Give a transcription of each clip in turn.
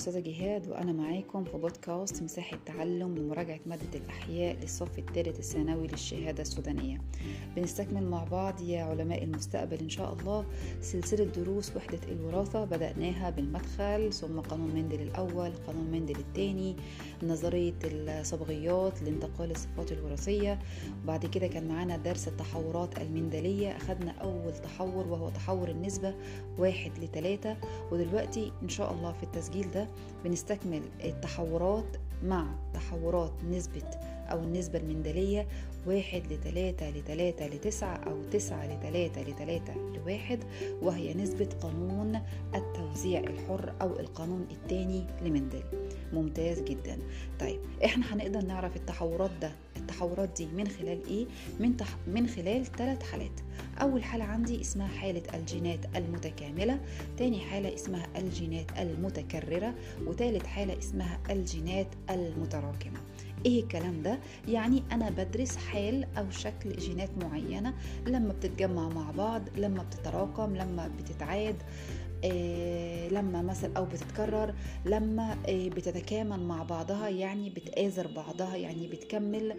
أستاذة جهاد وأنا معاكم في بودكاست مساحة تعلم لمراجعة مادة الأحياء للصف الثالث الثانوي للشهادة السودانية. بنستكمل مع بعض يا علماء المستقبل إن شاء الله. سلسلة دروس وحدة الوراثة بدأناها بالمدخل ثم قانون مندل الأول قانون مندل الثاني نظرية الصبغيات لانتقال الصفات الوراثية. وبعد كده كان معانا درس التحورات المندلية. أخدنا أول تحور وهو تحور النسبة واحد لتلاتة. ودلوقتي إن شاء الله في التسجيل ده بنستكمل التحورات مع تحورات نسبة أو النسبة المندلية واحد لتلاتة لتلاتة لتسعة أو تسعة لتلاتة لتلاتة لواحد وهي نسبة قانون التوزيع الحر أو القانون الثاني لمندل ممتاز جدا. طيب إحنا هنقدر نعرف التحورات ده التحورات دي من خلال إيه؟ من تح... من خلال ثلاث حالات. أول حالة عندي اسمها حالة الجينات المتكاملة تاني حالة اسمها الجينات المتكررة وتالت حالة اسمها الجينات المتراكمة. إيه الكلام ده؟ يعني أنا بدرس حال أو شكل جينات معينة لما بتتجمع مع بعض لما بتتراكم لما بتتعاد. لما مثلا أو بتتكرر لما آه بتتكامل مع بعضها يعني بتآزر بعضها يعني بتكمل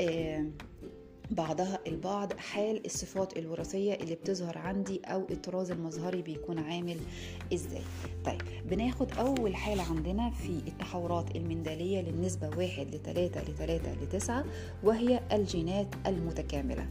آه بعضها البعض حال الصفات الوراثية اللي بتظهر عندي أو الطراز المظهري بيكون عامل إزاي. طيب بناخد أول حالة عندنا في التحورات المندلية للنسبة واحد لتلاتة لتلاتة لتسعة وهي الجينات المتكاملة.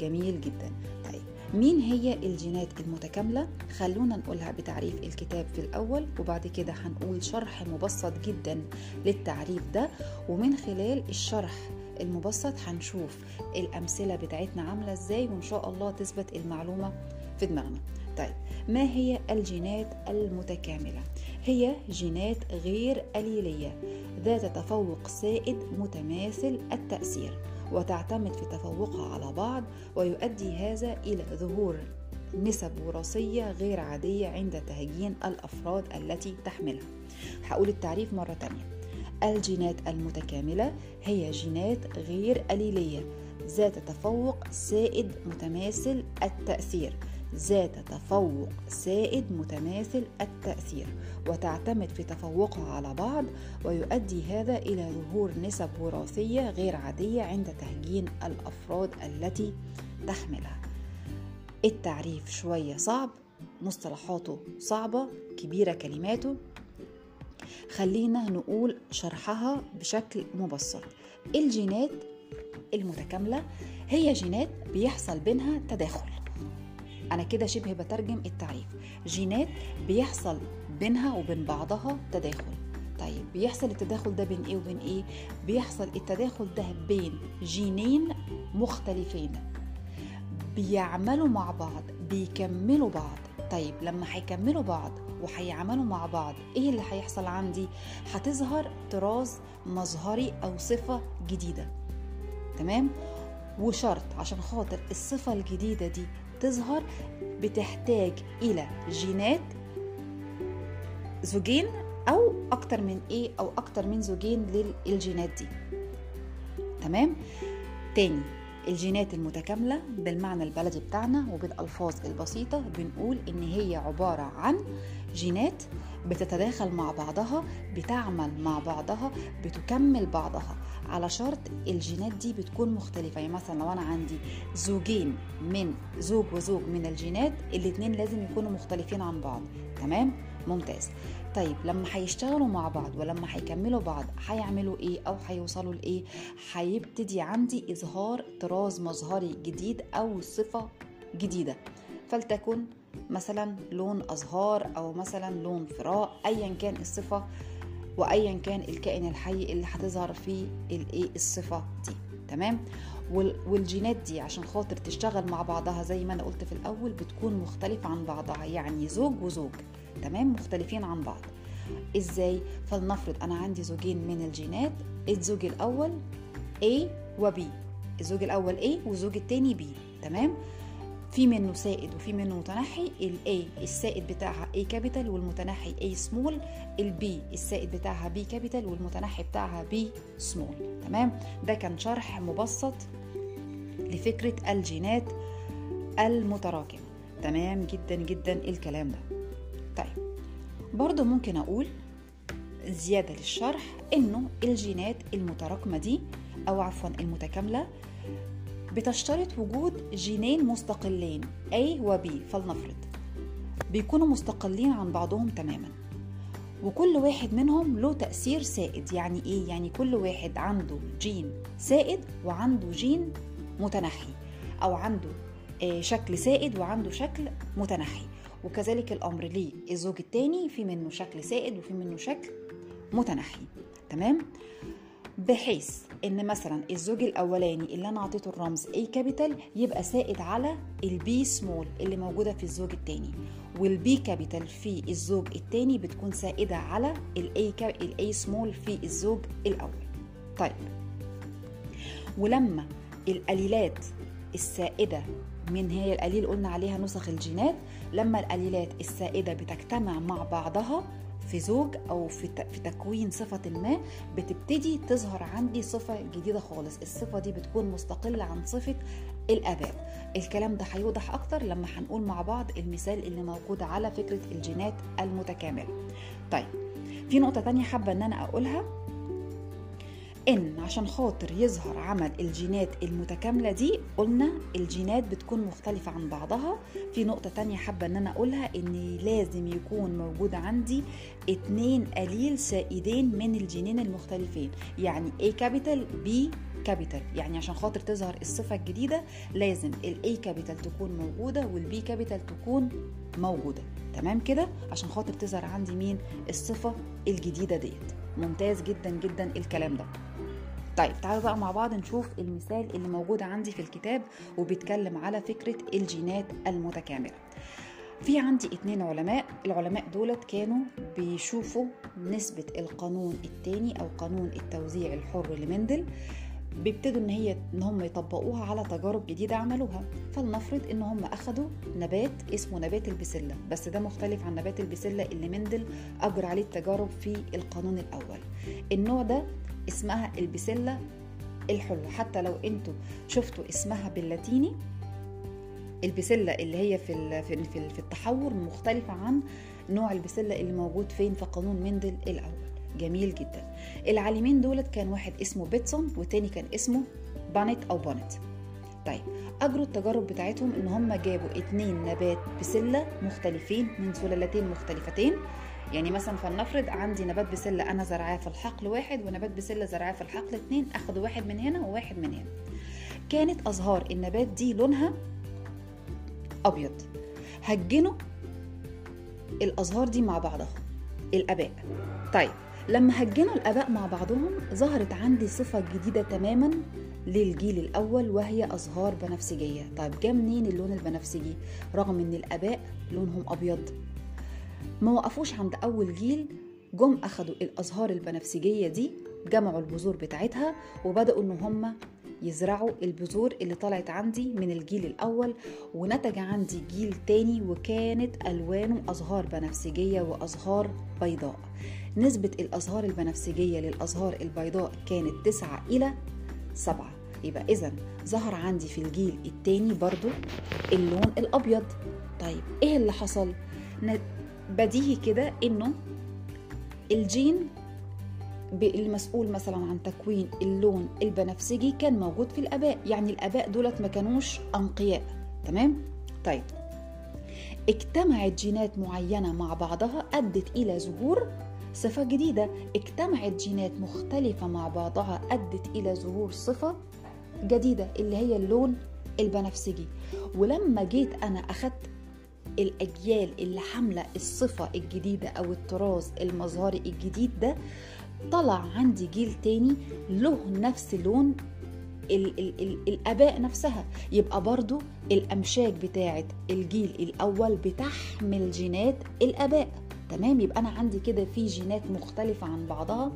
جميل جدا. طيب مين هي الجينات المتكاملة؟ خلونا نقولها بتعريف الكتاب في الأول وبعد كده هنقول شرح مبسط جدا للتعريف ده ومن خلال الشرح المبسط هنشوف الأمثلة بتاعتنا عاملة إزاي وإن شاء الله تثبت المعلومة في دماغنا طيب ما هي الجينات المتكاملة؟ هي جينات غير أليلية ذات تفوق سائد متماثل التأثير وتعتمد في تفوقها على بعض ويؤدي هذا إلى ظهور نسب وراثية غير عادية عند تهجين الأفراد التي تحملها. هقول التعريف مرة تانية. الجينات المتكاملة هي جينات غير أليلية ذات تفوق سائد متماثل التأثير. ذات تفوق سائد متماثل التأثير وتعتمد في تفوقها على بعض ويؤدي هذا إلى ظهور نسب وراثية غير عادية عند تهجين الأفراد التي تحملها. التعريف شوية صعب مصطلحاته صعبة كبيرة كلماته. خلينا نقول شرحها بشكل مبسط. الجينات المتكاملة هي جينات بيحصل بينها تداخل. أنا كده شبه بترجم التعريف. جينات بيحصل بينها وبين بعضها تداخل. طيب بيحصل التداخل ده بين إيه وبين إيه؟ بيحصل التداخل ده بين جينين مختلفين. بيعملوا مع بعض بيكملوا بعض. طيب لما هيكملوا بعض وهيعملوا مع بعض إيه اللي هيحصل عندي؟ هتظهر طراز مظهري أو صفة جديدة. تمام؟ وشرط عشان خاطر الصفة الجديدة دي تظهر بتحتاج إلى جينات زوجين أو أكتر من إيه أو أكتر من زوجين للجينات دي. تمام؟ تاني الجينات المتكاملة بالمعنى البلدي بتاعنا وبالألفاظ البسيطة بنقول إن هي عبارة عن جينات بتتداخل مع بعضها بتعمل مع بعضها بتكمل بعضها. على شرط الجينات دي بتكون مختلفة. يعني مثلا لو أنا عندي زوجين من زوج وزوج من الجينات الاتنين لازم يكونوا مختلفين عن بعض. تمام؟ ممتاز. طيب لما هيشتغلوا مع بعض ولما هيكملوا بعض هيعملوا إيه أو هيوصلوا لإيه؟ هيبتدي عندي إظهار طراز مظهري جديد أو صفة جديدة. فلتكن مثلا لون أزهار أو مثلا لون فراء ايا كان الصفة وايا كان الكائن الحي اللي هتظهر فيه الايه الصفة دي تمام؟ والجينات دي عشان خاطر تشتغل مع بعضها زي ما أنا قلت في الأول بتكون مختلفة عن بعضها يعني زوج وزوج تمام؟ مختلفين عن بعض. إزاي؟ فلنفرض أنا عندي زوجين من الجينات الزوج الأول A و B الزوج الأول A والزوج الثاني B تمام؟ في منه سائد وفي منه متنحي ال A السائد بتاعها A capital والمتنحي A small B السائد بتاعها B capital والمتنحي بتاعها B small تمام؟ ده كان شرح مبسط لفكرة الجينات المتراكمة. تمام؟ جدا جدا الكلام ده. طيب برضو ممكن أقول زيادة للشرح إنه الجينات المتراكمة دي أو عفوا المتكاملة بتشترط وجود جينين مستقلين A و B فلنفرض. بيكونوا مستقلين عن بعضهم تماما. وكل واحد منهم له تأثير سائد. يعني إيه؟ يعني كل واحد عنده جين سائد وعنده جين متنحي. أو عنده شكل سائد وعنده شكل متنحي. وكذلك الأمر ليه؟ الزوج التاني في منه شكل سائد وفي منه شكل متنحي. تمام؟ بحيث إن مثلا الزوج الأولاني اللي أنا أعطيته الرمز A capital يبقى سائد على ال B small اللي موجودة في الزوج الثاني وال B capital في الزوج الثاني بتكون سائدة على الاي الاي سمول في الزوج الأول. طيب. ولما القليلات السائدة من هي القليل قلنا عليها نسخ الجينات لما القليلات السائدة بتجتمع مع بعضها في زوج أو في في تكوين صفة ما بتبتدي تظهر عندي صفة جديدة خالص. الصفة دي بتكون مستقلة عن صفة الآباء. الكلام ده هيوضح أكتر لما هنقول مع بعض المثال اللي موجود على فكرة الجينات المتكاملة. طيب في نقطة تانية حابة إن أنا أقولها. إن عشان خاطر يظهر عمل الجينات المتكاملة دي قلنا الجينات بتكون مختلفة عن بعضها. في نقطة تانية حابة إن أنا أقولها إن لازم يكون موجود عندي اتنين أليل سائدين من الجينين المختلفين. يعني A capital B capital يعني عشان خاطر تظهر الصفة الجديدة لازم ال A capital تكون موجودة وال B capital تكون موجودة. تمام كده؟ عشان خاطر تظهر عندي مين؟ الصفة الجديدة ديت. ممتاز جدا جدا الكلام ده. طيب تعالوا بقى مع بعض نشوف المثال اللي موجود عندي في الكتاب وبيتكلم على فكرة الجينات المتكاملة. في عندي اتنين علماء العلماء دولت كانوا بيشوفوا نسبة القانون التاني أو قانون التوزيع الحر لمندل بيبتدوا إن هي إن هم يطبقوها على تجارب جديدة عملوها. فلنفرض إن هم اخذوا نبات اسمه نبات البسلة بس ده مختلف عن نبات البسلة اللي مندل أجرى عليه التجارب في القانون الأول. النوع ده اسمها البسلة الحلوة. حتى لو أنتوا شفتوا اسمها باللاتيني البسلة اللي هي في في في التحور مختلفة عن نوع البسلة اللي موجود فين في قانون مندل الأول. جميل جدا. العالمين دولت كان واحد اسمه بيتسون والتاني كان اسمه بانت أو بانت طيب أجروا التجارب بتاعتهم إن هم جابوا اتنين نبات بسلة مختلفين من سلالتين مختلفتين يعني مثلا فلنفرض عندي نبات بسلة أنا زرعاه في الحقل واحد ونبات بسلة زرعاه في الحقل اتنين اخدوا واحد من هنا وواحد من هنا. كانت أزهار النبات دي لونها أبيض. هجنوا الأزهار دي مع بعضها الأباء. طيب لما هجنوا الأباء مع بعضهم ظهرت عندي صفة جديدة تماما للجيل الأول وهي أزهار بنفسجية. طيب جه منين اللون البنفسجي؟ رغم إن الأباء لونهم أبيض. ما وقفوش عند أول جيل جم أخدوا الأزهار البنفسجية دي جمعوا البذور بتاعتها وبدأوا إن هم يزرعوا البذور اللي طلعت عندي من الجيل الأول ونتج عندي جيل تاني وكانت ألوانه أزهار بنفسجية وأزهار بيضاء. نسبة الأزهار البنفسجية للأزهار البيضاء كانت تسعة إلى سبعة. يبقى إذا ظهر عندي في الجيل التاني برضو اللون الأبيض. طيب إيه اللي حصل؟ بديهي كده إنه الجين المسؤول مثلا عن تكوين اللون البنفسجي كان موجود في الأباء. يعني الأباء دولت ما كانوش أنقياء. تمام؟ طيب. اجتمعت جينات معينة مع بعضها أدت إلى ظهور صفة جديدة. اجتمعت جينات مختلفة مع بعضها أدت إلى ظهور صفة جديدة اللي هي اللون البنفسجي. ولما جيت أنا أخدت الأجيال اللي حاملة الصفة الجديدة أو الطراز المظهري الجديد ده طلع عندي جيل تاني له نفس لون ال ال ال الآباء نفسها. يبقى برضو الأمشاج بتاعه الجيل الأول بتحمل جينات الآباء. تمام؟ يبقى أنا عندي كده في جينات مختلفة عن بعضها.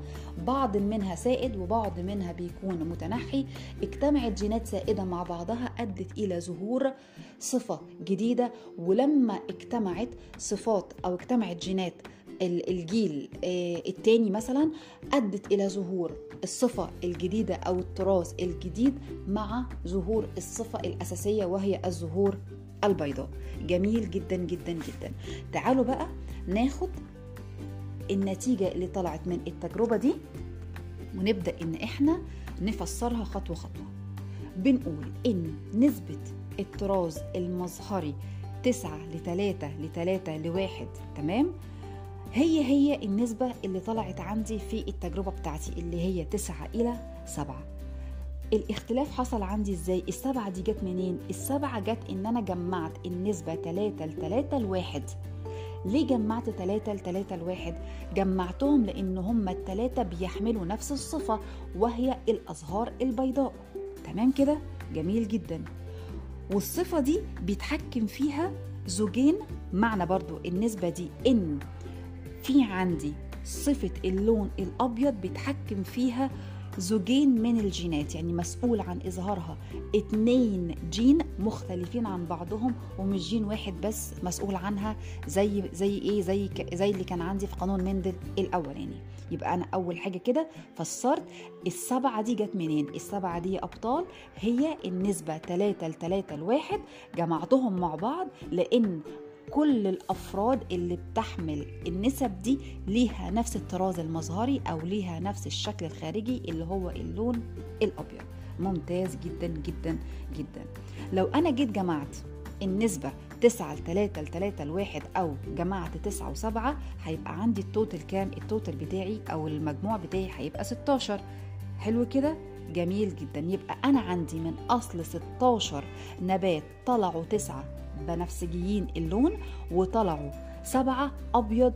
بعض منها سائد وبعض منها بيكون متنحي. اجتمعت جينات سائدة مع بعضها أدت إلى ظهور صفة جديدة. ولما اجتمعت صفات أو اجتمعت جينات الجيل التاني مثلا أدت إلى ظهور الصفة الجديدة أو التراث الجديد مع ظهور الصفة الأساسية وهي الزهور البيضاء. جميل جدا جدا جدا. تعالوا بقى ناخد النتيجة اللي طلعت من التجربة دي ونبدأ إن إحنا نفسرها خطوة خطوة. بنقول إن نسبة الطراز المظهري تسعة لتلاتة لتلاتة لواحد تمام؟ هي هي النسبة اللي طلعت عندي في التجربة بتاعتي اللي هي تسعة إلى سبعة. الاختلاف حصل عندي إزاي؟ السبعة دي جت منين؟ السبعة جت إن أنا جمعت النسبة تلاتة لتلاتة لواحد. ليه جمعت تلاتة لتلاتة لواحد؟ جمعتهم لأن هما التلاتة بيحملوا نفس الصفة وهي الأزهار البيضاء. تمام كده؟ جميل جدا. والصفة دي بيتحكم فيها زوجين. معنى برضو النسبة دي إن في عندي صفة اللون الأبيض بيتحكم فيها زوجين من الجينات يعني مسؤول عن إظهارها. اتنين جين مختلفين عن بعضهم ومش جين واحد بس مسؤول عنها زي زي إيه؟ زي زي اللي كان عندي في قانون مندل الأولاني. يبقى أنا أول حاجة كده فسرت السبعة دي جت منين؟ السبعة دي أبطال هي النسبة تلاتة لتلاتة لواحد جمعتهم مع بعض لأن كل الأفراد اللي بتحمل النسب دي ليها نفس الطراز المظهري أو ليها نفس الشكل الخارجي اللي هو اللون الأبيض ممتاز جدا جدا جدا لو أنا جيت جمعت النسبة تسعة لتلاتة لتلاتة لواحد أو جمعت تسعة وسبعة هيبقى عندي ال total كام؟ ال total بتاعي أو المجموع بتاعي هيبقى 16 حلو كده؟ جميل جدا يبقى أنا عندي من أصل 16 نبات طلعوا تسعة بنفسجيين اللون وطلعوا سبعة أبيض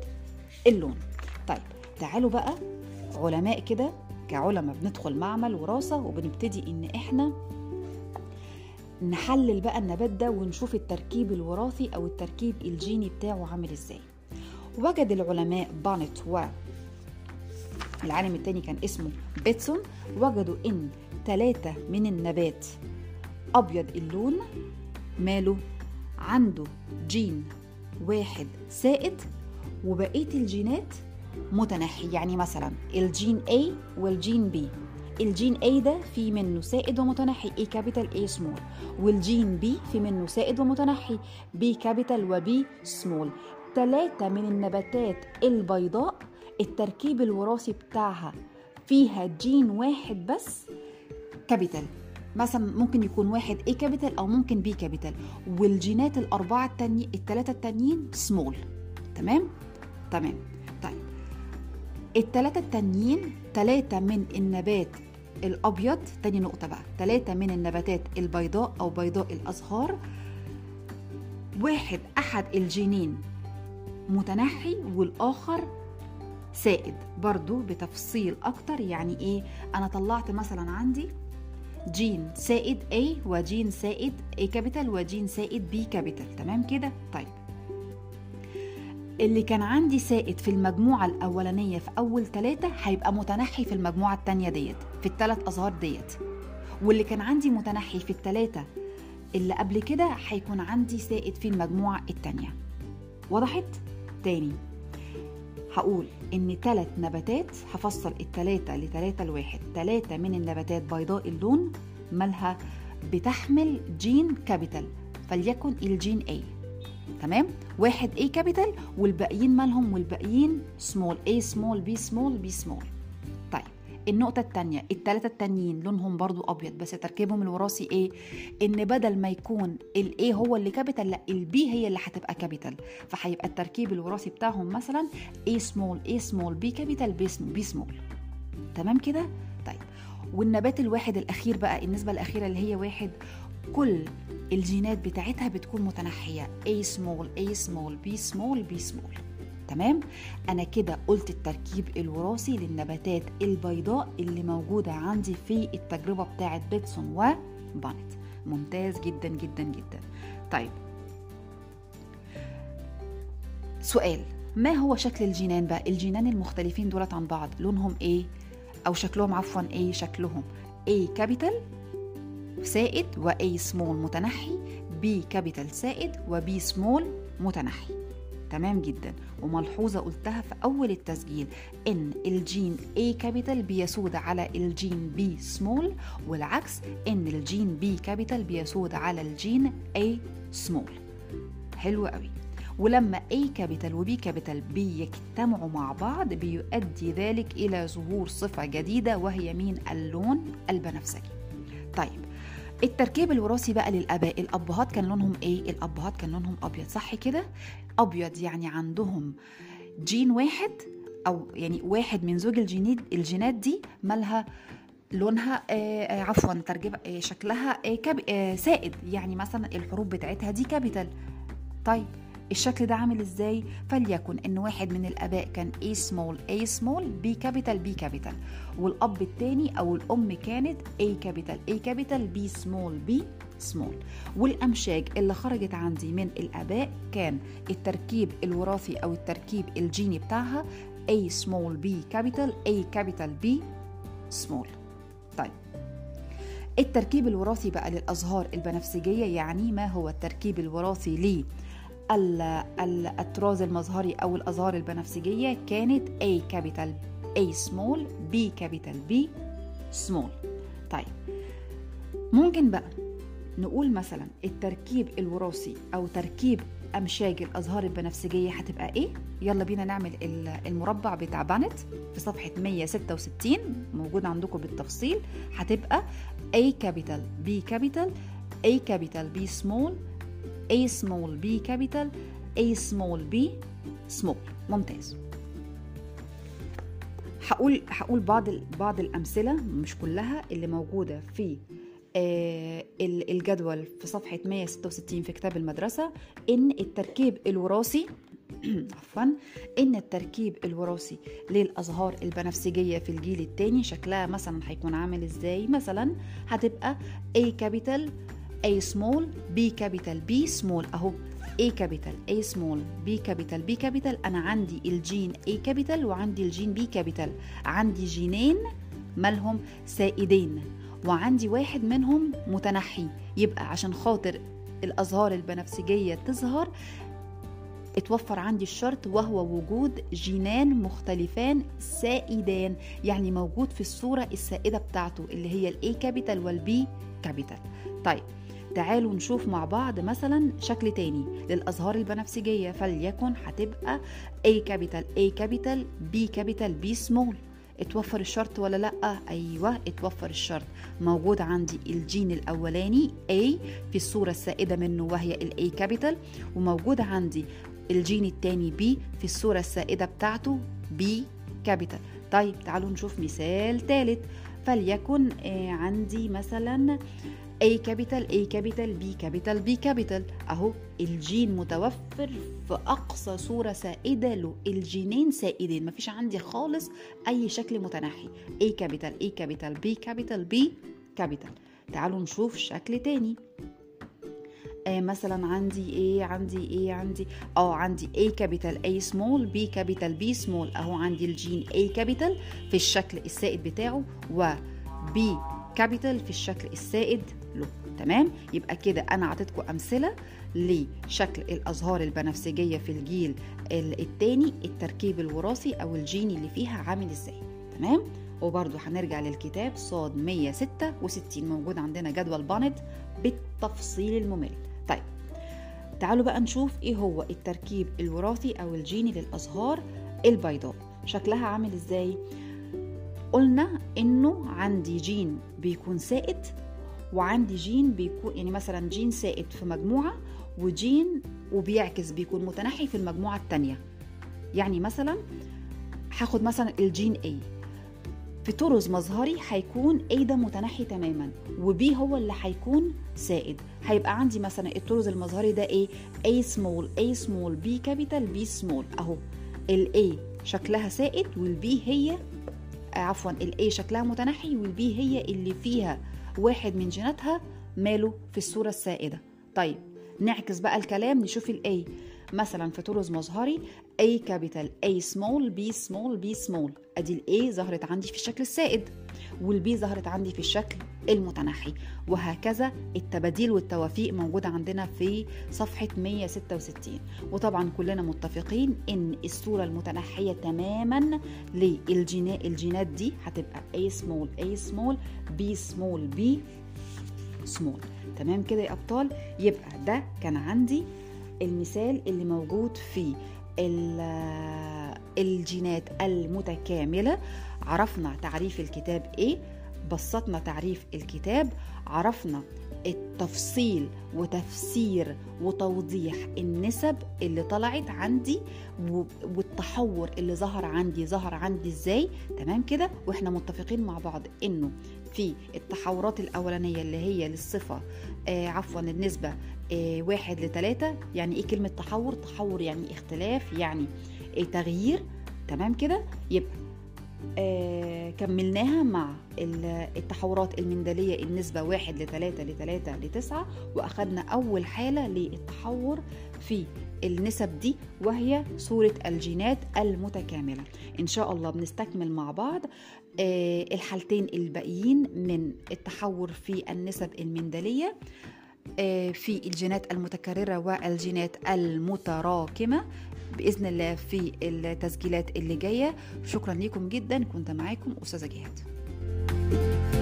اللون. طيب تعالوا بقى علماء كده كعلماء بندخل معمل وراثة وبنبتدي إن إحنا نحلل بقى النبات ده ونشوف التركيب الوراثي أو التركيب الجيني بتاعه عامل إزاي. وجد العلماء بانت و العالم التاني كان اسمه بيتسون وجدوا إن ثلاثة من النبات أبيض اللون ماله عنده جين واحد سائد وبقية الجينات متنحي يعني مثلا الجين A والجين B. الجين A ده في منه سائد ومتنحي A capital A small والجين B في منه سائد ومتنحي B capital B small ثلاثة من النباتات البيضاء التركيب الوراثي بتاعها فيها جين واحد بس capital مثلا ممكن يكون واحد A capital أو ممكن B capital والجينات الأربعة التانيين التلاتة التانيين سمول تمام؟ تمام. طيب. التلاتة التانيين تلاتة من النبات الأبيض تاني نقطة بقى. تلاتة من النباتات البيضاء أو بيضاء الأزهار. واحد أحد الجينين متنحي والآخر سائد. برضو بتفصيل أكتر يعني إيه؟ أنا طلعت مثلا عندي جين سائد A وجين سائد A capital وجين سائد B capital تمام كده؟ طيب. اللي كان عندي سائد في المجموعة الأولانية في أول ثلاثة هيبقى متنحي في المجموعة التانية ديت في الثلاث أزهار ديت. واللي كان عندي متنحي في الثلاثة اللي قبل كده هيكون عندي سائد في المجموعة التانية. وضحت؟ تاني. هقول إن ثلاث نباتات هفصل التلاتة لتلاتة لواحد. تلاتة من النباتات بيضاء اللون مالها بتحمل جين capital فليكن الجين A. تمام؟ واحد A capital والباقيين مالهم والباقيين small A small B small B small النقطة التانية التلاتة التانيين لونهم برضو أبيض بس تركيبهم الوراثي إيه؟ إن بدل ما يكون ال A هو اللي capital لا ال B هي اللي هتبقى capital فهيبقى التركيب الوراثي بتاعهم مثلا A small A small B capital B small B small تمام كده؟ طيب. والنبات الواحد الأخير بقى النسبة الأخيرة اللي هي واحد كل الجينات بتاعتها بتكون متنحية. A small A small B small B small تمام؟ أنا كده قلت التركيب الوراثي للنباتات البيضاء اللي موجودة عندي في التجربة بتاعه بيتسون وبانت ممتاز جدا جدا جدا. طيب. سؤال. ما هو شكل الجينان بقى؟ الجينان المختلفين دولت عن بعض لونهم إيه؟ أو شكلهم عفوا إيه شكلهم؟ A capital سائد و A small متنحي B capital سائد و B small متنحي. تمام جدا. وملحوظة قلتها في أول التسجيل إن الجين A capital بيسود على الجين B small والعكس إن الجين B capital بيسود على الجين A small حلو قوي. ولما A capital و B capital بيجتمعوا مع بعض بيؤدي ذلك إلى ظهور صفة جديدة وهي مين؟ اللون البنفسجي. طيب التركيب الوراثي بقى للاباء الأبهات كان لونهم إيه؟ الأبهات كان لونهم أبيض صح كده؟ أبيض يعني عندهم جين واحد أو يعني واحد من زوج الجينات الجينات دي مالها لونها آه آه عفوا ترجمه آه شكلها آه cap آه سائد يعني مثلا الحروف بتاعتها دي capital. طيب الشكل ده عامل إزاي؟ فليكن إن واحد من الأباء كان A small A small B capital B capital. والأب التاني أو الأم كانت A capital A capital B small B small. والأمشاج اللي خرجت عندي من الأباء كان التركيب الوراثي أو التركيب الجيني بتاعها A small B capital A capital B small. طيب. التركيب الوراثي بقى للأزهار البنفسجية يعني ما هو التركيب الوراثي الطراز المظهري أو الأزهار البنفسجية كانت A capital A small B capital B small طيب ممكن بقى نقول مثلا التركيب الوراثي أو تركيب أمشاج الأزهار البنفسجية هتبقى إيه؟ يلا بينا نعمل المربع بتاع بانت في صفحة 166 موجود عندكم بالتفصيل هتبقى A capital B capital A capital B small A small B capital A small B small. ممتاز. هقول هقول بعض بعض الأمثلة مش كلها اللي موجودة في آه الجدول في صفحة 166 في كتاب المدرسة إن التركيب الوراثي عفوا إن التركيب الوراثي للأزهار البنفسجية في الجيل الثاني شكلها مثلا هيكون عامل إزاي؟ مثلا هتبقى A capital A small B capital B small. أهو. A capital A small B capital B capital. أنا عندي الجين A capital وعندي الجين B capital. عندي جينين مالهم سائدين. وعندي واحد منهم متنحي. يبقى عشان خاطر الأزهار البنفسجية تظهر اتوفر عندي الشرط وهو وجود جينان مختلفان سائدان. يعني موجود في الصورة السائدة بتاعته اللي هي ال A capital وال B capital طيب تعالوا نشوف مع بعض مثلا شكل تاني للأزهار البنفسجية فليكن هتبقى A capital A capital B capital B small. اتوفر الشرط ولا لأ؟ أيوه اتوفر الشرط. موجود عندي الجين الأولاني A في الصورة السائدة منه وهي ال A capital وموجود عندي الجين الثاني B في الصورة السائدة بتاعته B capital طيب تعالوا نشوف مثال ثالث فليكن عندي مثلا A capital A capital B capital B capital اهو الجين متوفر في أقصى صورة سائدة له. الجينين سائدين. مفيش عندي خالص أي شكل متنحي. A capital A capital B capital B capital تعالوا نشوف شكل تاني. آه مثلا عندي إيه عندي إيه عندي آه عندي A capital A small B capital B small أهو عندي الجين A capital في الشكل السائد بتاعه و B capital في الشكل السائد له. تمام؟ يبقى كده أنا أعطيتكم أمثلة لشكل الأزهار البنفسجية في الجيل الثاني التركيب الوراثي أو الجيني اللي فيها عامل إزاي. تمام؟ وبرضو هنرجع للكتاب صاد 166 موجود عندنا جدول بانت بالتفصيل الممل. طيب تعالوا بقى نشوف إيه هو التركيب الوراثي أو الجيني للأزهار البيضاء. شكلها عامل إزاي؟ قلنا إنه عندي جين بيكون سائد وعندي جين بيكون يعني مثلا جين سائد في مجموعة وجين وبيعكس بيكون متنحي في المجموعة الثانية يعني مثلا هاخد مثلا الجين A. في طرز مظهري هيكون A ده متنحي تماما وB هو اللي هيكون سائد. هيبقى عندي مثلا الطرز المظهري ده A A small A small B capital B small. أهو. ال A شكلها سائد وال B هي عفوا ال A شكلها متنحي وال B هي اللي فيها واحد من جيناتها ماله في الصورة السائدة. طيب نعكس بقى الكلام نشوف ال A. مثلا في طرز مظهري A كابيتال A small B small B small. أدي ال A ظهرت عندي في الشكل السائد. وال B ظهرت عندي في الشكل المتنحي وهكذا التباديل والتوافيق موجودة عندنا في صفحة 166 وطبعا كلنا متفقين إن الصورة المتنحية تماما للجينات دي هتبقى A small A small B small B small. تمام كده يا أبطال؟ يبقى ده كان عندي المثال اللي موجود في الجينات المتكاملة. عرفنا تعريف الكتاب إيه؟ بسطنا تعريف الكتاب. عرفنا التفصيل وتفسير وتوضيح النسب اللي طلعت عندي والتحور اللي ظهر عندي ظهر عندي إزاي؟ تمام كده؟ وإحنا متفقين مع بعض إنه في التحورات الأولانية اللي هي للصفة آه عفوا النسبة آه واحد لثلاثة يعني إيه كلمة تحور؟ تحور يعني اختلاف يعني تغيير تمام كده؟ يبقى آه كملناها مع التحورات المندلية النسبة واحد لثلاثة لثلاثة لتسعة وأخدنا أول حالة للتحور في النسب دي وهي صورة الجينات المتكاملة. إن شاء الله بنستكمل مع بعض آه الحالتين الباقيين من التحور في النسب المندلية آه في الجينات المتكررة والجينات المتراكمة بإذن الله في التسجيلات اللي جاية. شكرا ليكم جدا. كنت معاكم أستاذة جهاد. thank you